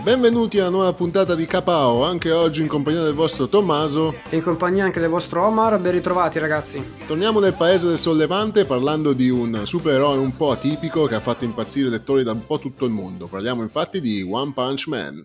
Benvenuti alla nuova puntata di Capao, anche oggi in compagnia del vostro Tommaso e in compagnia anche del vostro Omar, ben ritrovati ragazzi. Torniamo nel paese del sollevante parlando di un supereroe un po' atipico che ha fatto impazzire lettori da un po' tutto il mondo. Parliamo infatti di One Punch Man.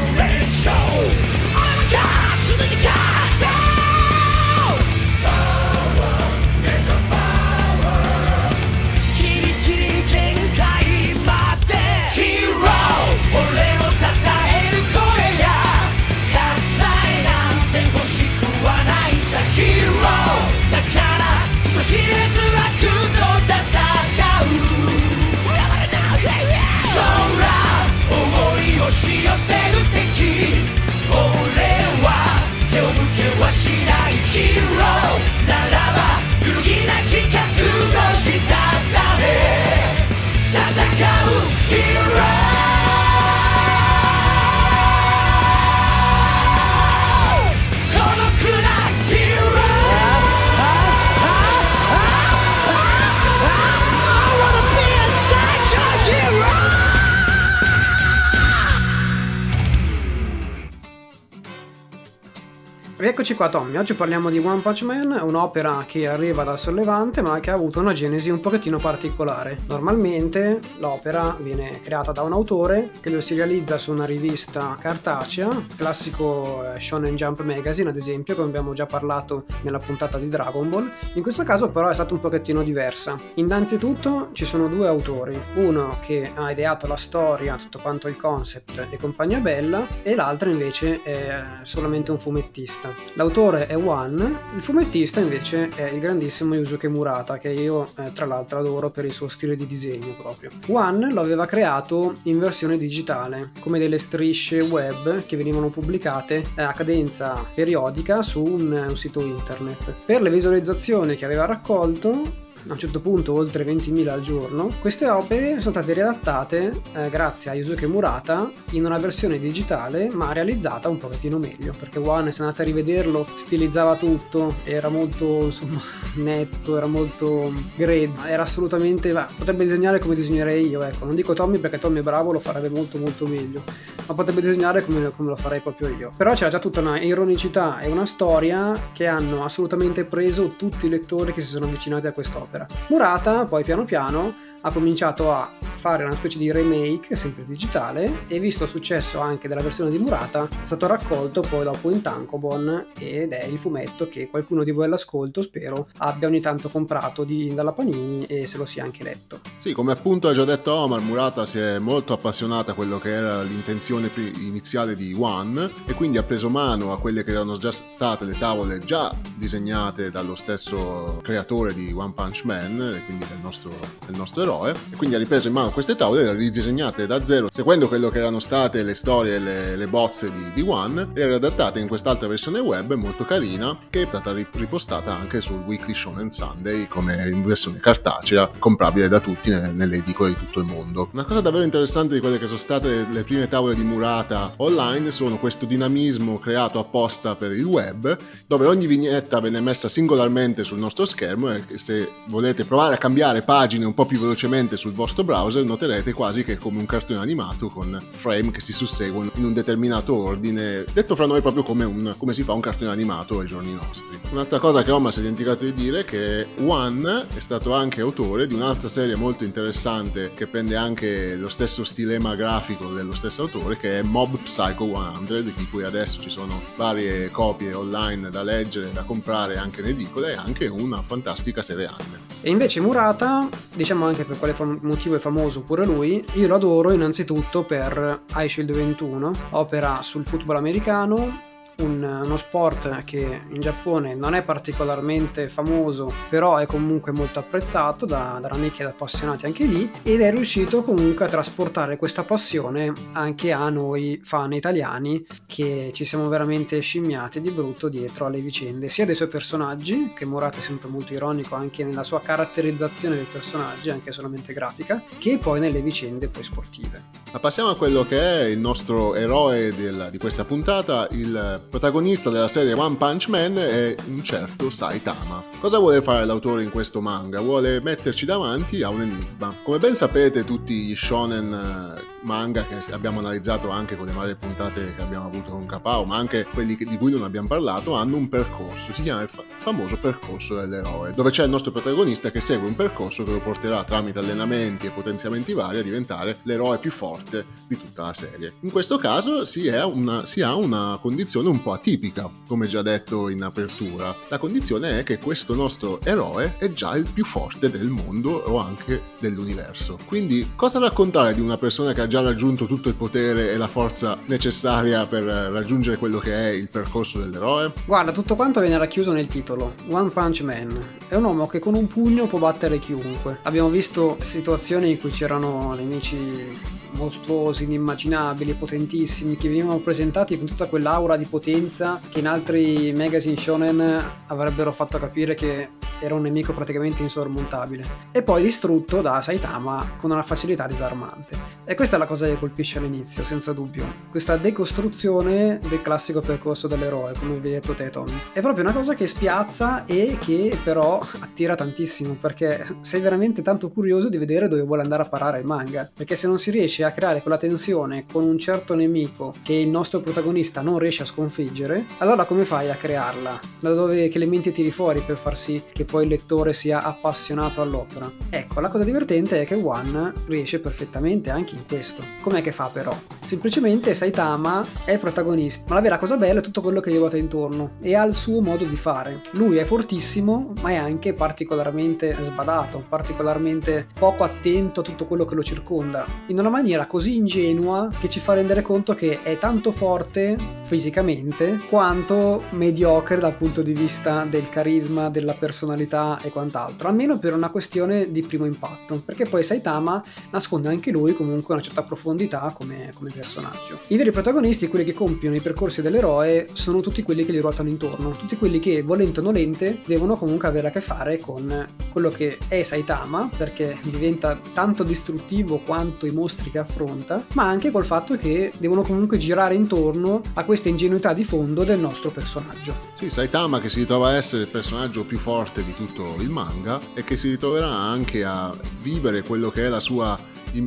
Eccoci qua Tommy, oggi parliamo di One Punch Man, un'opera che arriva dal sollevante ma che ha avuto una genesi un pochettino particolare. Normalmente l'opera viene creata da un autore che lo si realizza su una rivista cartacea, classico eh, Shonen Jump Magazine ad esempio, come abbiamo già parlato nella puntata di Dragon Ball. In questo caso però è stata un pochettino diversa. Innanzitutto ci sono due autori, uno che ha ideato la storia, tutto quanto il concept e compagnia bella e l'altro invece è solamente un fumettista. L'autore è One, il fumettista invece è il grandissimo Yusuke Murata, che io eh, tra l'altro adoro per il suo stile di disegno proprio. One lo aveva creato in versione digitale, come delle strisce web che venivano pubblicate eh, a cadenza periodica su un, un sito internet. Per le visualizzazioni che aveva raccolto a un certo punto oltre 20.000 al giorno, queste opere sono state riadattate eh, grazie a Yusuke Murata in una versione digitale ma realizzata un pochettino meglio perché One se andate a rivederlo stilizzava tutto, era molto insomma netto, era molto grezzo, era assolutamente, beh, potrebbe disegnare come disegnerei io, ecco, non dico Tommy perché Tommy è bravo, lo farebbe molto molto meglio, ma potrebbe disegnare come, come lo farei proprio io. Però c'era già tutta una ironicità e una storia che hanno assolutamente preso tutti i lettori che si sono avvicinati a quest'opera opera. Murata poi piano piano ha cominciato a fare una specie di remake sempre digitale e visto successo anche della versione di Murata è stato raccolto poi dopo in Tankobon ed è il fumetto che qualcuno di voi all'ascolto spero abbia ogni tanto comprato di, dalla Panini e se lo sia anche letto. Sì, come appunto ha già detto Omar, Murata si è molto appassionata a quello che era l'intenzione iniziale di One e quindi ha preso mano a quelle che erano già state le tavole già disegnate dallo stesso creatore di One Punch Man, quindi del nostro, del nostro eroe, e quindi ha ripreso in mano queste tavole, le ha ridisegnate da zero, seguendo quello che erano state le storie e le, le, bozze di, di One, e le adattate in quest'altra versione web molto carina, che è stata ripostata anche sul Weekly Shonen Sunday come in versione cartacea, comprabile da tutti nelle edicole di tutto il mondo. Una cosa davvero interessante di quelle che sono state le prime tavole di Murata online sono questo dinamismo creato apposta per il web, dove ogni vignetta viene messa singolarmente sul nostro schermo e se volete provare a cambiare pagine un po' più velocemente velocemente sul vostro browser noterete quasi che è come un cartone animato con frame che si susseguono in un determinato ordine, detto fra noi proprio come, un, come si fa un cartone animato ai giorni nostri. Un'altra cosa che Omar si è dimenticato di dire è che One è stato anche autore di un'altra serie molto interessante che prende anche lo stesso stilema grafico dello stesso autore che è Mob Psycho 100 di cui adesso ci sono varie copie online da leggere, da comprare anche in edicola e anche una fantastica serie anime. E invece Murata, diciamo anche per quale fam- motivo è famoso pure lui, io lo adoro innanzitutto per iShield 21, opera sul football americano un, uno sport che in Giappone non è particolarmente famoso, però è comunque molto apprezzato da, da nicchia di appassionati anche lì, ed è riuscito comunque a trasportare questa passione anche a noi fan italiani che ci siamo veramente scimmiati di brutto dietro alle vicende, sia dei suoi personaggi, che Murata è sempre molto ironico anche nella sua caratterizzazione dei personaggi, anche solamente grafica, che poi nelle vicende poi sportive. Ma passiamo a quello che è il nostro eroe del, di questa puntata, il protagonista della serie One Punch Man è un certo Saitama. Cosa vuole fare l'autore in questo manga? Vuole metterci davanti a un enigma. Come ben sapete tutti gli shonen eh, manga che abbiamo analizzato anche con le varie puntate che abbiamo avuto con Kapao, ma anche quelli di cui non abbiamo parlato, hanno un percorso, si chiama il fa- famoso percorso dell'eroe, dove c'è il nostro protagonista che segue un percorso che lo porterà tramite allenamenti e potenziamenti vari a diventare l'eroe più forte forte di tutta la serie. In questo caso si, una, si ha una condizione un po' atipica, come già detto in apertura. La condizione è che questo nostro eroe è già il più forte del mondo o anche dell'universo. Quindi cosa raccontare di una persona che ha già raggiunto tutto il potere e la forza necessaria per raggiungere quello che è il percorso dell'eroe? Guarda, tutto quanto viene racchiuso nel titolo. One Punch Man. È un uomo che con un pugno può battere chiunque. Abbiamo visto situazioni in cui c'erano nemici mostruosi, inimmaginabili, potentissimi, che venivano presentati con tutta quell'aura di potenza che in altri magazine shonen avrebbero fatto capire che era un nemico praticamente insormontabile. E poi distrutto da Saitama con una facilità disarmante. E questa è la cosa che colpisce all'inizio, senza dubbio. Questa decostruzione del classico percorso dell'eroe, come vi hai detto te, Tommy. È proprio una cosa che spiazza e che però attira tantissimo, perché sei veramente tanto curioso di vedere dove vuole andare a parare il manga. Perché se non si riesce a creare quella tensione con un certo nemico che il nostro protagonista non riesce a sconfiggere, allora come fai a crearla? Da dove che elementi tiri fuori per far sì che poi il lettore sia appassionato all'opera? Ecco, la cosa divertente è che One riesce perfettamente anche in questo. Com'è che fa però? Semplicemente Saitama è il protagonista, ma la vera cosa bella è tutto quello che gli ruota intorno e ha il suo modo di fare. Lui è fortissimo, ma è anche particolarmente sbadato, particolarmente poco attento a tutto quello che lo circonda, in una maniera così ingenua che ci fa rendere conto che è tanto forte fisicamente quanto mediocre dal punto di vista del carisma, della personalità e quant'altro, almeno per una questione di primo impatto, perché poi Saitama nasconde anche lui comunque una certa profondità come, come personaggio. I veri protagonisti, quelli che compiono i percorsi dell'eroe, sono tutti quelli che gli ruotano intorno, tutti quelli che, volente o nolente, devono comunque avere a che fare con quello che è Saitama, perché diventa tanto distruttivo quanto i mostri che affronta ma anche col fatto che devono comunque girare intorno a questa ingenuità di fondo del nostro personaggio. Sì, Saitama che si ritrova a essere il personaggio più forte di tutto il manga e che si ritroverà anche a vivere quello che è la sua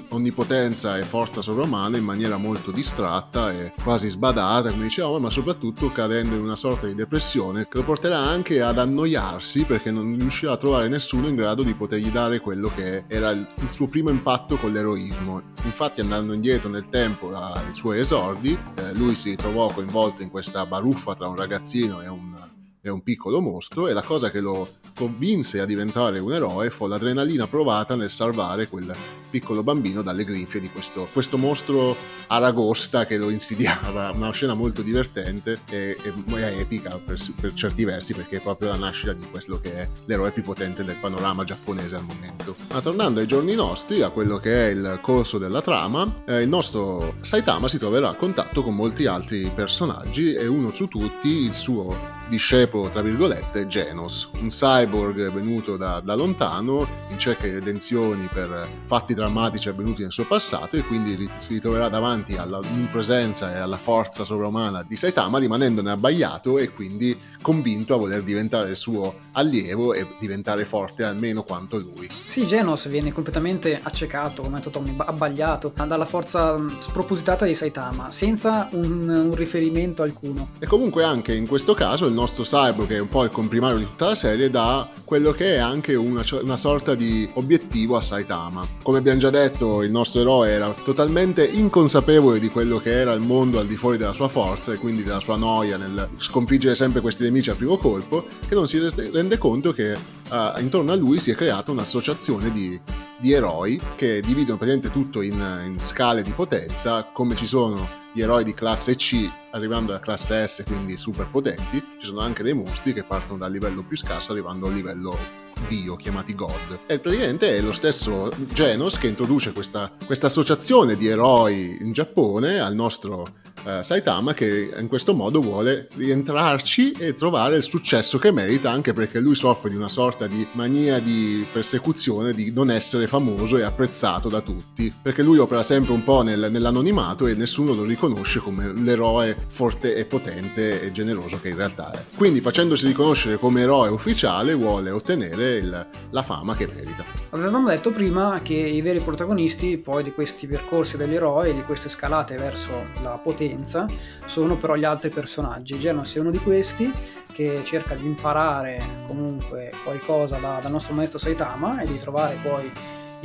onnipotenza e forza sovrumana in maniera molto distratta e quasi sbadata, come dicevamo, ma soprattutto cadendo in una sorta di depressione che lo porterà anche ad annoiarsi perché non riuscirà a trovare nessuno in grado di potergli dare quello che era il, suo primo impatto con l'eroismo. Infatti andando indietro nel tempo dai suoi esordi, eh, lui si trovò coinvolto in questa baruffa tra un ragazzino e un è un piccolo mostro e la cosa che lo convinse a diventare un eroe fu l'adrenalina provata nel salvare quel piccolo bambino dalle grinfie di questo, questo mostro aragosta che lo insidiava. Una scena molto divertente e, e epica per, per, certi versi perché è proprio la nascita di quello che è l'eroe più potente del panorama giapponese al momento. Ma tornando ai giorni nostri, a quello che è il corso della trama, eh, il nostro Saitama si troverà a contatto con molti altri personaggi e uno su tutti il suo discepolo, tra virgolette, Genos, un cyborg venuto da, da lontano in cerca di redenzioni per fatti drammatici avvenuti nel suo passato e quindi si ritroverà davanti all'omnipresenza e alla forza sovrumana di Saitama rimanendone abbagliato e quindi convinto a voler diventare il suo allievo e diventare forte almeno quanto lui. Sì, Genos viene completamente accecato, come ha detto Tommy, abbagliato dalla forza spropositata di Saitama, senza un, un riferimento alcuno. E comunque anche in questo caso il nostro cyborg, che è un po' il comprimario di tutta la serie, dà quello che è anche una, una sorta di obiettivo a Saitama. Come abbiamo già detto, il nostro eroe era totalmente inconsapevole di quello che era il mondo al di fuori della sua forza e quindi della sua noia nel sconfiggere sempre questi nemici al primo colpo, che non si rende conto che uh, intorno a lui si è creata un'associazione di, di eroi che dividono praticamente tutto in, in scale di potenza, come ci sono gli eroi di classe C arrivando alla classe S, quindi super potenti, ci sono anche dei mostri che partono dal livello più scarso arrivando al livello dio chiamati God. E praticamente è lo stesso Genos che introduce questa, questa associazione di eroi in Giappone al nostro uh, Saitama che in questo modo vuole rientrarci e trovare il successo che merita anche perché lui soffre di una sorta di mania di persecuzione di non essere famoso e apprezzato da tutti. Perché lui opera sempre un po' nel, nell'anonimato e nessuno lo riconosce come l'eroe forte e potente e generoso che in realtà è. Quindi facendosi riconoscere come eroe ufficiale vuole ottenere il, la fama che merita. Avevamo detto prima che i veri protagonisti poi di questi percorsi degli eroi di queste scalate verso la potenza esperienza sono però gli altri personaggi. Genos è uno di questi che cerca di imparare comunque qualcosa da, dal nostro maestro Saitama e di trovare poi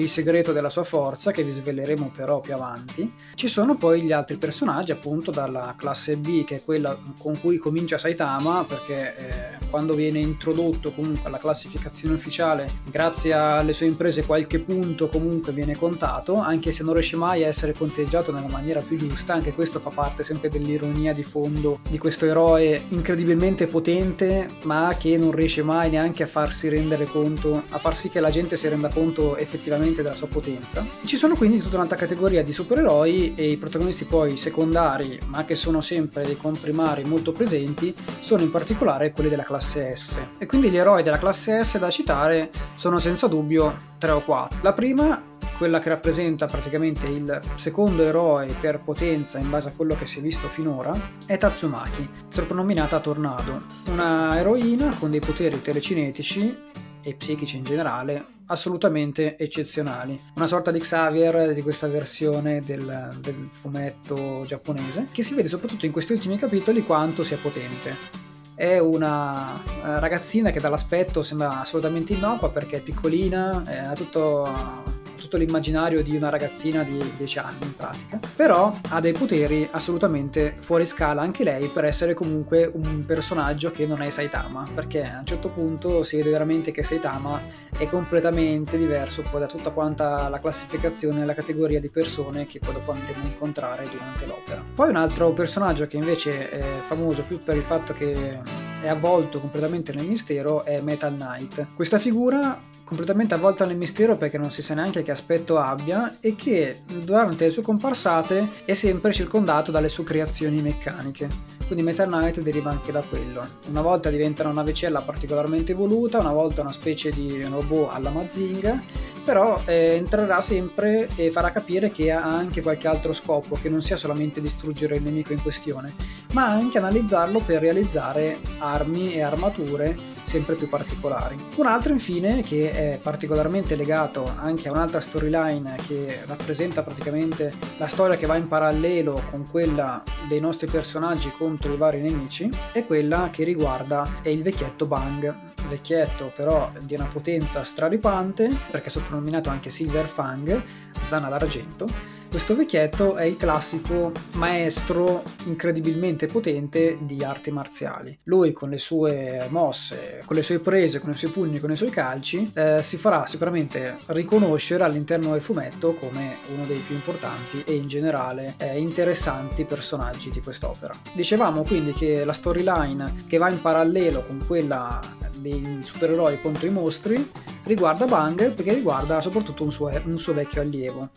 il segreto della sua forza che vi sveleremo però più avanti. Ci sono poi gli altri personaggi appunto dalla classe B che è quella con cui comincia Saitama perché eh, quando viene introdotto comunque alla classificazione ufficiale grazie alle sue imprese qualche punto comunque viene contato anche se non riesce mai a essere conteggiato nella maniera più giusta anche questo fa parte sempre dell'ironia di fondo di questo eroe incredibilmente potente ma che non riesce mai neanche a farsi rendere conto a far sì che la gente si renda conto effettivamente veramente della sua potenza. Ci sono quindi tutta un'altra categoria di supereroi e i protagonisti poi secondari, ma che sono sempre dei comprimari molto presenti, sono in particolare quelli della classe S. E quindi gli eroi della classe S da citare sono senza dubbio tre o quattro. La prima quella che rappresenta praticamente il secondo eroe per potenza in base a quello che si è visto finora, è Tatsumaki, soprannominata Tornado, una eroina con dei poteri telecinetici e psichici in generale assolutamente eccezionali. Una sorta di Xavier di questa versione del, del fumetto giapponese, che si vede soprattutto in questi ultimi capitoli quanto sia potente è una ragazzina che dall'aspetto sembra assolutamente innocua perché è piccolina, ha tutto tutto l'immaginario di una ragazzina di 10 anni in pratica, però ha dei poteri assolutamente fuori scala anche lei per essere comunque un personaggio che non è Saitama, perché a un certo punto si vede veramente che Saitama è completamente diverso poi da tutta quanta la classificazione e la categoria di persone che poi dopo andremo a incontrare durante l'opera. Poi un altro personaggio che invece è famoso più per il fatto che è avvolto completamente nel mistero è Metal Knight. Questa figura completamente avvolta nel mistero perché non si sa neanche che aspetto abbia e che durante le sue comparsate è sempre circondato dalle sue creazioni meccaniche. Quindi Metal Knight deriva anche da quello. Una volta diventa una navicella particolarmente evoluta, una volta una specie di robot alla Mazinga, però eh, entrerà sempre e farà capire che ha anche qualche altro scopo, che non sia solamente distruggere il nemico in questione, ma anche analizzarlo per realizzare armi e armature sempre più particolari. Un altro infine che è particolarmente legato anche a un'altra storyline che rappresenta praticamente la storia che va in parallelo con quella dei nostri personaggi contro i vari nemici è quella che riguarda il vecchietto Bang. Vecchietto però di una potenza straripante perché soprannominato anche Silver Fang, Dana d'argento questo vecchietto è il classico maestro incredibilmente potente di arti marziali. Lui con le sue mosse, con le sue prese, con i suoi pugni, con i suoi calci, eh, si farà sicuramente riconoscere all'interno del fumetto come uno dei più importanti e in generale eh, interessanti personaggi di quest'opera. Dicevamo quindi che la storyline che va in parallelo con quella dei supereroi contro i mostri riguarda Bang perché riguarda soprattutto un suo, un suo vecchio allievo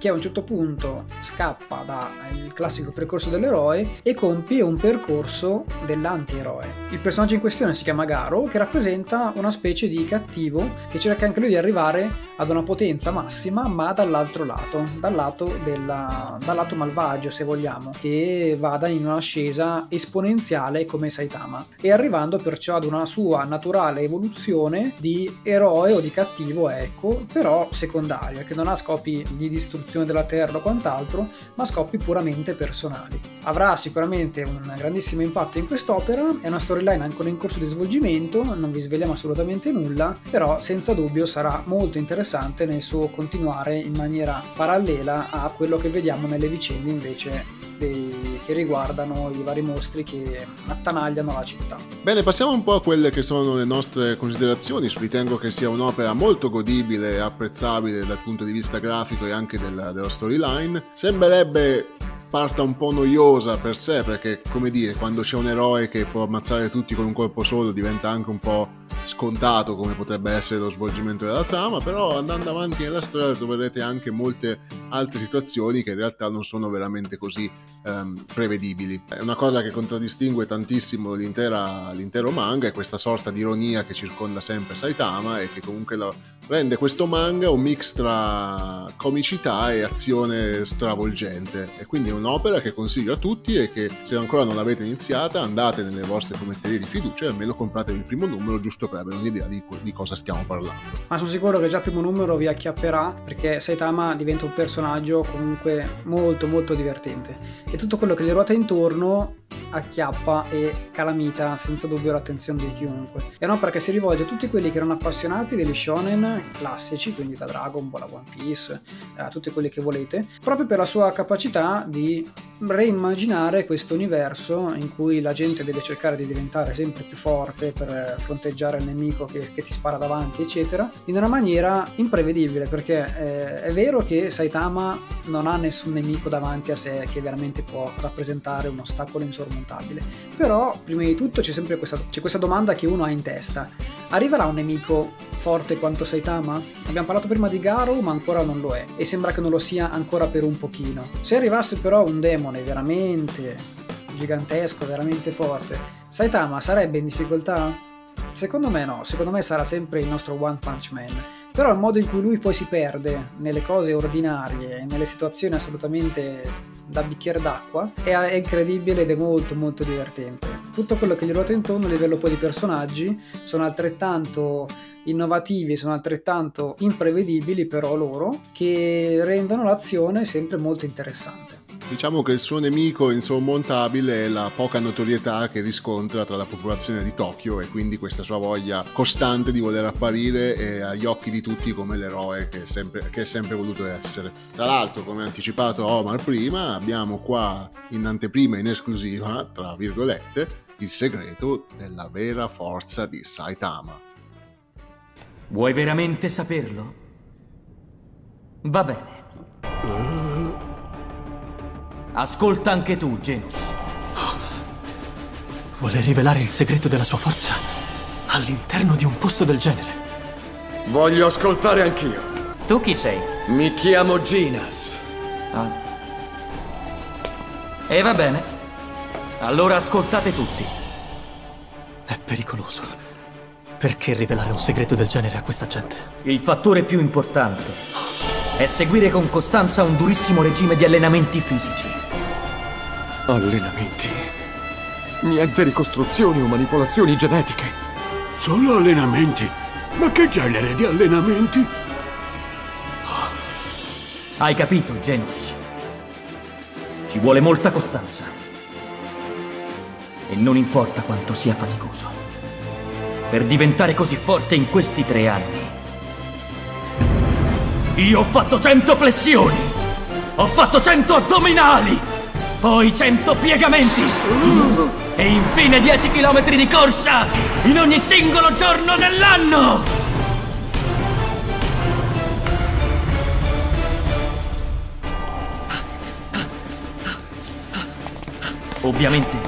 che a un certo punto scappa dal classico percorso dell'eroe e compie un percorso dell'antieroe. Il personaggio in questione si chiama Garo, che rappresenta una specie di cattivo che cerca anche lui di arrivare ad una potenza massima, ma dall'altro lato, dal lato, della, dal lato malvagio, se vogliamo, che vada in un'ascesa esponenziale come Saitama, e arrivando perciò ad una sua naturale evoluzione di eroe o di cattivo, ecco, però secondaria, che non ha scopi di distruzione distruzione della Terra o quant'altro, ma scopi puramente personali. Avrà sicuramente un grandissimo impatto in quest'opera, è una storyline ancora in corso di svolgimento, non vi svegliamo assolutamente nulla, però senza dubbio sarà molto interessante nel suo continuare in maniera parallela a quello che vediamo nelle vicende invece dei, che riguardano i vari mostri che attanagliano la città. Bene, passiamo un po' a quelle che sono le nostre considerazioni. Ritengo che sia un'opera molto godibile e apprezzabile dal punto di vista grafico e anche della, della storyline. Sembrerebbe parta un po' noiosa per sé perché come dire quando c'è un eroe che può ammazzare tutti con un colpo solo diventa anche un po' scontato come potrebbe essere lo svolgimento della trama, però andando avanti nella storia troverete anche molte altre situazioni che in realtà non sono veramente così um, prevedibili. È una cosa che contraddistingue tantissimo l'intero manga, è questa sorta di ironia che circonda sempre Saitama e che comunque rende questo manga un mix tra comicità e azione stravolgente. E quindi è un'opera che consiglio a tutti e che se ancora non l'avete iniziata andate nelle vostre fumetterie di fiducia e almeno compratevi il primo numero giusto per avere un'idea di, di cosa stiamo parlando. Ma sono sicuro che già il primo numero vi acchiapperà perché Saitama diventa un personaggio comunque molto molto divertente e tutto quello che gli ruota intorno acchiappa e calamita senza dubbio l'attenzione di chiunque. È un'opera che si rivolge a tutti quelli che erano appassionati degli shonen classici, quindi da Dragon Ball a One Piece, a tutti quelli che volete, proprio per la sua capacità di reimmaginare questo universo in cui la gente deve cercare di diventare sempre più forte per fronteggiare il nemico che, che ti spara davanti, eccetera, in una maniera imprevedibile, perché eh, è vero che Saitama non ha nessun nemico davanti a sé che veramente può rappresentare un ostacolo insormontabile, però prima di tutto c'è sempre questa, c'è questa domanda che uno ha in testa. Arriverà un nemico forte quanto Saitama? Abbiamo parlato prima di Garu, ma ancora non lo è, e sembra che non lo sia ancora per un pochino. Se arrivasse però un demone veramente gigantesco, veramente forte, Saitama sarebbe in difficoltà? Secondo me no, secondo me sarà sempre il nostro One Punch Man. Però il modo in cui lui poi si perde nelle cose ordinarie, nelle situazioni assolutamente da bicchiere d'acqua è, è incredibile ed è molto molto divertente. Tutto quello che gli ruota intorno a livello poi di personaggi sono altrettanto innovativi, sono altrettanto imprevedibili però loro, che rendono l'azione sempre molto interessante. Diciamo che il suo nemico insormontabile è la poca notorietà che riscontra tra la popolazione di Tokyo e quindi questa sua voglia costante di voler apparire agli occhi di tutti come l'eroe che è sempre, che è sempre voluto essere. Tra l'altro, come ha anticipato Omar prima, abbiamo qua in anteprima in esclusiva, tra virgolette, il segreto della vera forza di Saitama. Vuoi veramente saperlo? Va bene. Ascolta anche tu, Genus. Vuole rivelare il segreto della sua forza all'interno di un posto del genere. Voglio ascoltare anch'io. Tu chi sei? Mi chiamo Ginas. Ah. E va bene. Allora ascoltate tutti. È pericoloso. Perché rivelare un segreto del genere a questa gente? Il fattore più importante è seguire con costanza un durissimo regime di allenamenti fisici. Allenamenti? Niente ricostruzioni o manipolazioni genetiche. Solo allenamenti? Ma che genere di allenamenti? Hai capito, Genus? Ci vuole molta costanza. E non importa quanto sia faticoso per diventare così forte in questi tre anni. Io ho fatto cento flessioni, ho fatto cento addominali, poi cento piegamenti e infine dieci chilometri di corsa in ogni singolo giorno dell'anno! Ovviamente,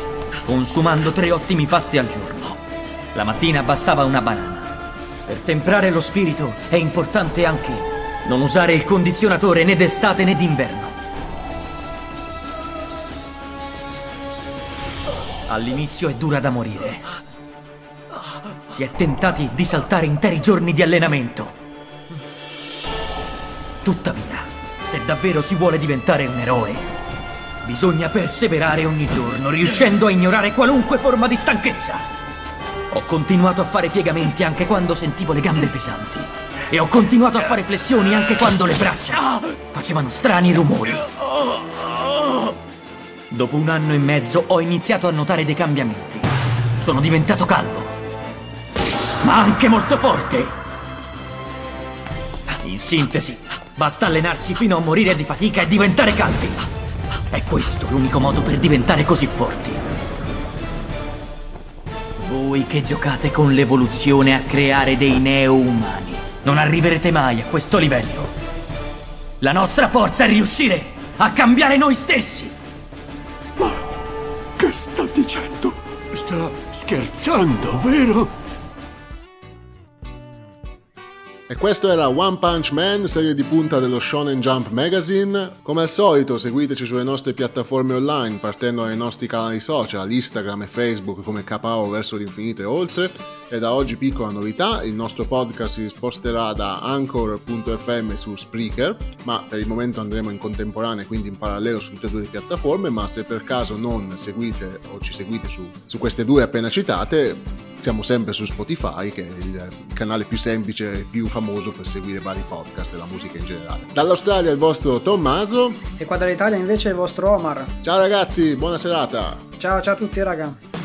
consumando tre ottimi pasti al giorno. La mattina bastava una banana. Per temprare lo spirito è importante anche Non usare il condizionatore né d'estate né d'inverno. All'inizio è dura da morire. Si è tentati di saltare interi giorni di allenamento. Tuttavia, se davvero si vuole diventare un eroe, bisogna perseverare ogni giorno, riuscendo a ignorare qualunque forma di stanchezza. Ho continuato a fare piegamenti anche quando sentivo le gambe pesanti. E ho continuato a fare flessioni anche quando le braccia facevano strani rumori. Dopo un anno e mezzo ho iniziato a notare dei cambiamenti. Sono diventato calvo, ma anche molto forte. In sintesi, basta allenarsi fino a morire di fatica e diventare calvi. È questo l'unico modo per diventare così forti. Voi che giocate con l'evoluzione a creare dei neo-umani, non arriverete mai a questo livello. La nostra forza è riuscire a cambiare noi stessi. Dicendo? Sta scherzando, vero? Questo era One Punch Man, serie di punta dello Shonen Jump Magazine. Come al solito seguiteci sulle nostre piattaforme online partendo dai nostri canali social, Instagram e Facebook come KO verso l'infinito e oltre. E da oggi piccola novità, il nostro podcast si sposterà da anchor.fm su Spreaker, ma per il momento andremo in contemporanea, quindi in parallelo su tutte e due le piattaforme, ma se per caso non seguite o ci seguite su, su queste due appena citate, siamo sempre su Spotify, che è il canale più semplice e più famoso per seguire vari podcast e la musica in generale. Dall'Australia il vostro Tommaso. E qua dall'Italia invece il vostro Omar. Ciao ragazzi, buona serata. Ciao ciao a tutti raga.